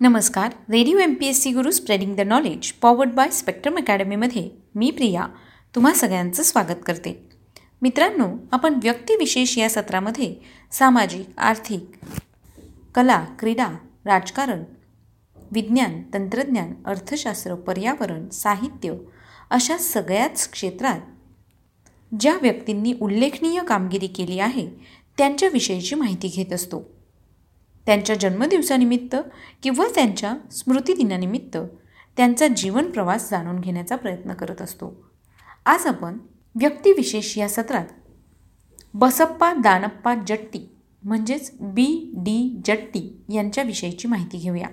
नमस्कार. Radio M P S C guru spreading the knowledge powered by spectrum अकॅडमीमध्ये मी प्रिया तुम्हा सगळ्यांचं स्वागत करते. मित्रांनो आपण व्यक्तिविशेष या सत्रामध्ये सामाजिक आर्थिक कला क्रीडा राजकारण विज्ञान तंत्रज्ञान अर्थशास्त्र पर्यावरण साहित्य अशा सगळ्याच क्षेत्रात ज्या व्यक्तींनी उल्लेखनीय कामगिरी केली आहे त्यांच्याविषयीची माहिती घेत असतो. त्यांच्या जन्मदिवसानिमित्त किंवा त्यांच्या स्मृतिदिनानिमित्त त्यांचा जीवन प्रवास जाणून घेण्याचा प्रयत्न करत असतो. आज आपण व्यक्तिविशेष या सत्रात बसप्पा दानप्पा जट्टी म्हणजेच बी डी जट्टी यांच्याविषयीची माहिती घेऊया.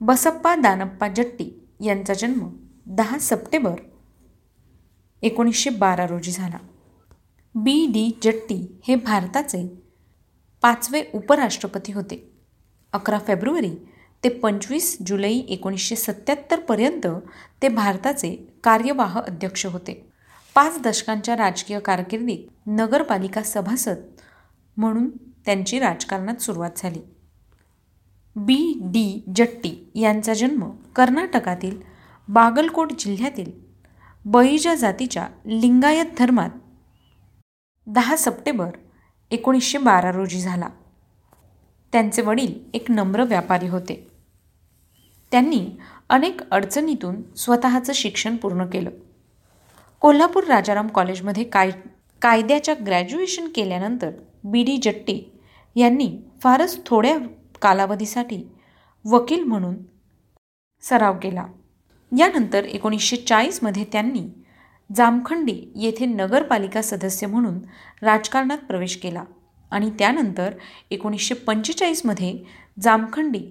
बसप्पा दानप्पा जट्टी यांचा जन्म दहा सप्टेंबर एकोणीसशे बारा रोजी झाला. बी डी जट्टी हे भारताचे पाचवे उपराष्ट्रपती होते. अकरा फेब्रुवारी ते पंचवीस जुलै एकोणीसशे सत्त्याहत्तरपर्यंत ते भारताचे कार्यवाह अध्यक्ष होते. पाच दशकांच्या राजकीय कारकिर्दीत नगरपालिका सभासद म्हणून त्यांची राजकारणात सुरुवात झाली. बी. डी. जट्टी यांचा जन्म कर्नाटकातील बागलकोट जिल्ह्यातील बळीजा जातीच्या लिंगायत धर्मात दहा सप्टेंबर एकोणीसशे बारा रोजी झाला. त्यांचे वडील एक नम्र व्यापारी होते. त्यांनी अनेक अडचणीतून स्वतःचं शिक्षण पूर्ण केलं. कोल्हापूर राजाराम कॉलेजमध्ये काय कायद्याच्या ग्रॅज्युएशन केल्यानंतर बी डी जट्टी यांनी फारच थोड्या कालावधीसाठी वकील म्हणून सराव केला. यानंतर एकोणीसशे चाळीसमध्ये त्यांनी जामखंडी येथे नगरपालिका सदस्य म्हणून राजकारणात प्रवेश केला. आणि त्यानंतर एकोणीसशे पंचेचाळीसमध्ये जामखंडी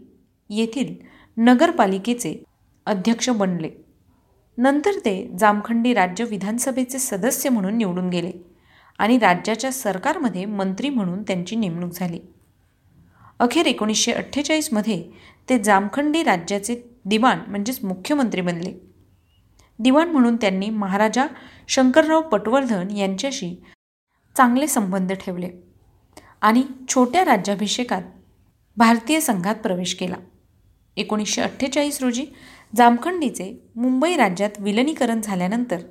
येथील नगरपालिकेचे अध्यक्ष बनले. नंतर ते जामखंडी राज्य विधानसभेचे सदस्य म्हणून निवडून गेले आणि राज्याच्या सरकारमध्ये मंत्री म्हणून त्यांची नेमणूक झाली. अखेर एकोणीसशे अठ्ठेचाळीसमध्ये ते जामखंडी राज्याचे दिवाण म्हणजेच मुख्यमंत्री बनले. दिवाण म्हणून त्यांनी महाराजा शंकरराव पटवर्धन यांच्याशी चांगले संबंध ठेवले. आणि छोट्या राज्याभिषेकात भारतीय संघात प्रवेश केला. एकोणीसशे अठ्ठेचाळीस रोजी जामखंडीचे मुंबई राज्यात विलनीकरण झाल्यानंतर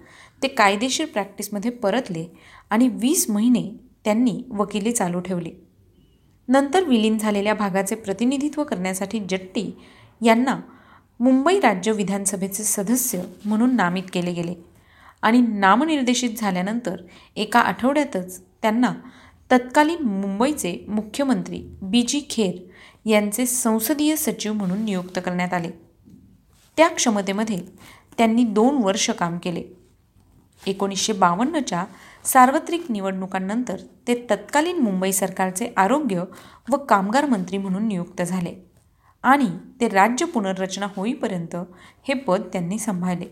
ते कायदेशीर प्रॅक्टिसमध्ये परतले आणि वीस महिने त्यांनी वकिली चालू ठेवली. नंतर विलीन झालेल्या भागाचे प्रतिनिधित्व करण्यासाठी जट्टी यांना मुंबई राज्य विधानसभेचे सदस्य म्हणून नामित केले गेले आणि नामनिर्देशित झाल्यानंतर एका आठवड्यातच त्यांना तत्कालीन मुंबईचे मुख्यमंत्री बी जी खेर यांचे संसदीय सचिव म्हणून नियुक्त करण्यात आले. त्या क्षमतेमध्ये त्यांनी दोन वर्ष काम केले. एकोणीसशे बावन्नच्या सार्वत्रिक निवडणुकांनंतर ते तत्कालीन मुंबई सरकारचे आरोग्य व कामगार मंत्री म्हणून नियुक्त झाले आणि ते राज्य पुनर्रचना होईपर्यंत हे पद त्यांनी सांभाळले.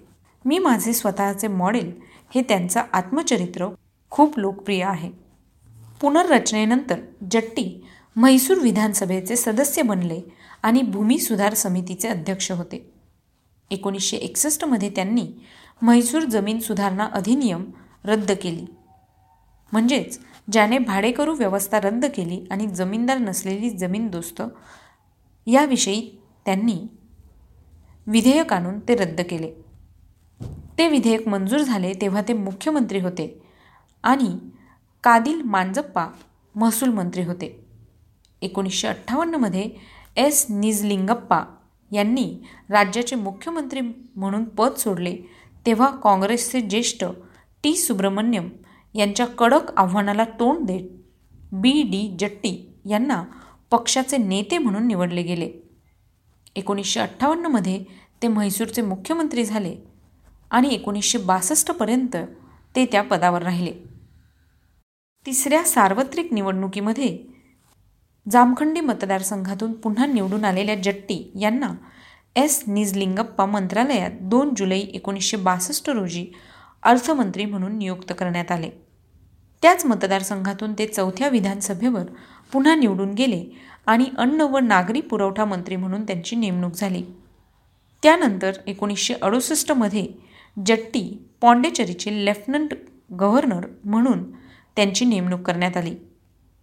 मी माझे स्वतःचे मॉडेल हे त्यांचं आत्मचरित्र खूप लोकप्रिय आहे. पुनर्रचनेनंतर जट्टी म्हैसूर विधानसभेचे सदस्य बनले आणि भूमी सुधार समितीचे अध्यक्ष होते. एकोणीसशे एकसष्टमध्ये त्यांनी म्हैसूर जमीन सुधारणा अधिनियम रद्द केली. म्हणजेच ज्याने भाडेकरू व्यवस्था रद्द केली आणि जमीनदार नसलेली जमीन दोस्त याविषयी त्यांनी विधेयक आणून ते रद्द केले. ते विधेयक मंजूर झाले तेव्हा ते मुख्यमंत्री होते आणि कादिल मांजप्पा महसूल मंत्री होते. एकोणीसशे अठ्ठावन्नमध्ये एस निजलिंगप्पा यांनी राज्याचे मुख्यमंत्री म्हणून पद सोडले तेव्हा काँग्रेसचे ज्येष्ठ टी सुब्रमण्यम यांच्या कडक आव्हानाला तोंड देत बी डी जट्टी यांना पक्षाचे नेते म्हणून निवडले गेले. एकोणीसशे अठ्ठावन्नमध्ये ते म्हैसूरचे मुख्यमंत्री झाले आणि एकोणीसशे बासष्टपर्यंत ते त्या पदावर राहिले. तिसऱ्या सार्वत्रिक निवडणुकीमध्ये जामखंडी मतदारसंघातून पुन्हा निवडून आलेल्या जट्टी यांना एस निजलिंगप्पा मंत्रालयात दोन जुलै एकोणीसशे बासष्ट रोजी अर्थमंत्री म्हणून नियुक्त करण्यात आले. त्याच मतदारसंघातून ते चौथ्या विधानसभेवर पुन्हा निवडून गेले आणि अन्न व नागरी पुरवठा मंत्री म्हणून त्यांची नेमणूक झाली. त्यानंतर एकोणीसशे अडुसष्टमध्ये जट्टी पॉंडेचेरीचे लेफ्टनंट गव्हर्नर म्हणून त्यांची नेमणूक करण्यात आली.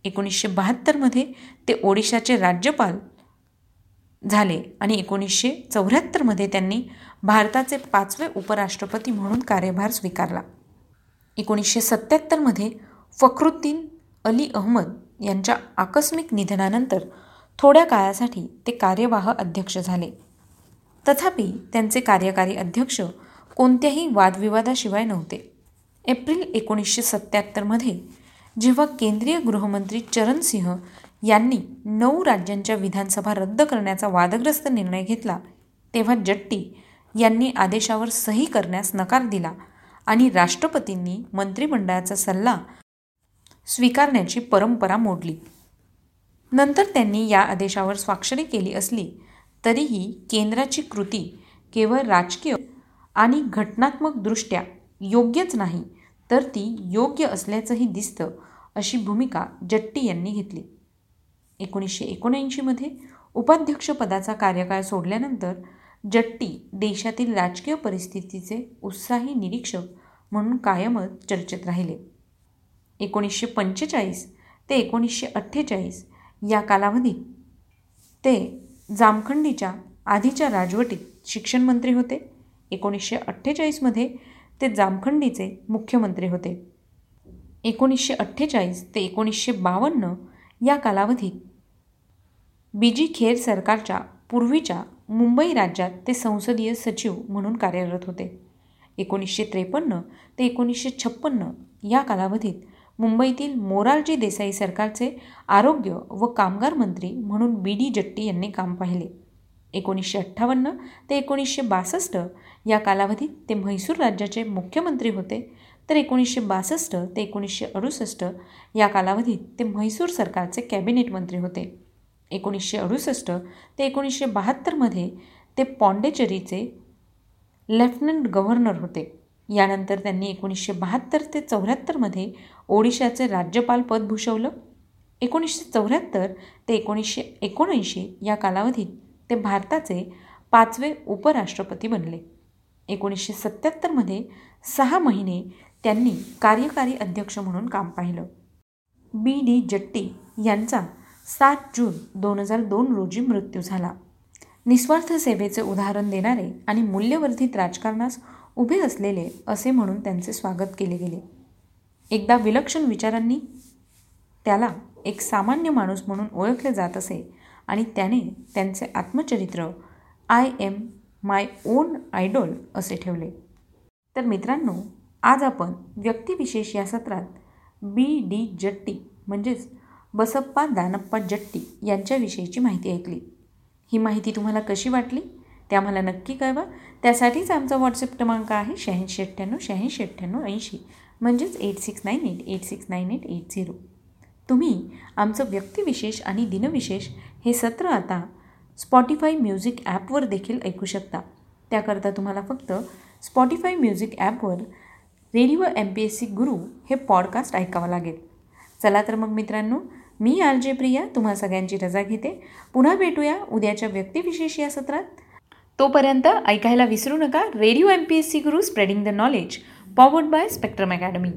एकोणीसशे बहात्तरमध्ये ते ओडिशाचे राज्यपाल झाले आणि एकोणीसशे चौऱ्याहत्तरमध्ये त्यांनी भारताचे पाचवे उपराष्ट्रपती म्हणून कार्यभार स्वीकारला. एकोणीसशे सत्त्याहत्तरमध्ये फखरुद्दीन अली अहमद यांच्या आकस्मिक निधनानंतर थोड्या काळासाठी ते कार्यवाह अध्यक्ष झाले. तथापि त्यांचे कार्यकारी अध्यक्ष कोणत्याही वादविवादाशिवाय नव्हते. एप्रिल एकोणीसशे सत्त्याहत्तरमध्ये जेव्हा केंद्रीय गृहमंत्री चरण सिंह यांनी नऊ राज्यांच्या विधानसभा रद्द करण्याचा वादग्रस्त निर्णय घेतला तेव्हा जट्टी यांनी आदेशावर सही करण्यास नकार दिला आणि राष्ट्रपतींनी मंत्रिमंडळाचा सल्ला स्वीकारण्याची परंपरा मोडली. नंतर त्यांनी या आदेशावर स्वाक्षरी केली असली तरीही केंद्राची कृती केवळ राजकीय आणि घटनात्मकदृष्ट्या योग्यच नाही तर ती योग्य असल्याचंही दिसतं अशी भूमिका जट्टी यांनी घेतली. एकोणीसशे एकोणऐंशीमध्ये उपाध्यक्षपदाचा कार्यकाळ सोडल्यानंतर जट्टी देशातील राजकीय परिस्थितीचे उत्साही निरीक्षक म्हणून कायमच चर्चेत राहिले. एकोणीसशे पंचेचाळीस ते एकोणीसशे अठ्ठेचाळीस या कालावधीत ते जामखंडीच्या आधीच्या राजवटीत शिक्षणमंत्री होते. एकोणीसशे अठ्ठेचाळीसमध्ये ते जामखंडीचे मुख्यमंत्री होते. एकोणीसशे अठ्ठेचाळीस ते एकोणीसशे बावन्न या कालावधीत बीजी खेर सरकारच्या पूर्वीच्या मुंबई राज्यात ते संसदीय सचिव म्हणून कार्यरत होते. एकोणीसशे त्रेपन्न ते एकोणीसशे छप्पन्न या कालावधीत मुंबईतील मोरारजी देसाई सरकारचे आरोग्य व कामगार मंत्री म्हणून बी डी जट्टी यांनी काम पाहिले. एकोणीसशे अठ्ठावन्न ते एकोणीसशे बासष्ट या कालावधीत ते म्हैसूर राज्याचे मुख्यमंत्री होते. तर एकोणीसशे बासष्ट ते एकोणीसशे अडुसष्ट या कालावधीत ते म्हैसूर सरकारचे कॅबिनेट मंत्री होते. एकोणीसशे अडुसष्ट ते एकोणीसशे बहात्तरमध्ये ते पॉंडेचेरीचे लेफ्टनंट गव्हर्नर होते. यानंतर त्यांनी एकोणीसशे बहात्तर ते चौऱ्याहत्तरमध्ये ओडिशाचे राज्यपाल पद भूषवलं. एकोणीसशे चौऱ्याहत्तर ते एकोणीसशे एकोणऐंशी या कालावधीत ते भारताचे पाचवे उपराष्ट्रपती बनले. एकोणीसशे सत्त्याहत्तरमध्ये सहा महिने त्यांनी कार्यकारी अध्यक्ष म्हणून काम पाहिलं. बी. डी. जट्टी यांचा सात जून दोन हजार दोन रोजी मृत्यू झाला. निस्वार्थ सेवेचे उदाहरण देणारे आणि मूल्यवर्धित राजकारणास उभे असलेले असे म्हणून त्यांचे स्वागत केले गेले. एकदा विलक्षण विचारांनी त्याला एक सामान्य माणूस म्हणून ओळखले जात असे आणि त्याने त्यांचे आत्मचरित्र I am my own idol असे ठेवले. तर मित्रांनो आज आपण व्यक्तिविशेष या सत्रात बी डी जट्टी म्हणजेच बसप्पा दानप्पा जट्टी यांच्याविषयीची माहिती ऐकली. ही माहिती तुम्हाला कशी वाटली? ते आम्हाला नक्की कळवा. त्यासाठीच आमचा व्हॉट्सअप क्रमांक आहे शहाऐंशी अठ्ठ्याण्णव शहाऐंशी अठ्ठ्याण्णव ऐंशी म्हणजेच eight six nine eight eight six nine eight eight zero. तुम्ही आमचं व्यक्तिविशेष आणि दिनविशेष हे सत्र आता स्पॉटीफाय म्युझिक ॲपवर देखील ऐकू शकता. त्याकरता तुम्हाला फक्त स्पॉटीफाय म्युझिक ॲपवर radio M P S C guru हे पॉडकास्ट ऐकावं लागेल. चला तर मग मित्रांनो मी आर जे प्रिया तुम्हा सगळ्यांची रजा घेते. पुन्हा भेटूया उद्याच्या व्यक्तिविशेष या सत्रात. तोपर्यंत ऐकायला विसरू नका radio M P S C guru spreading the knowledge powered by Spectrum Academy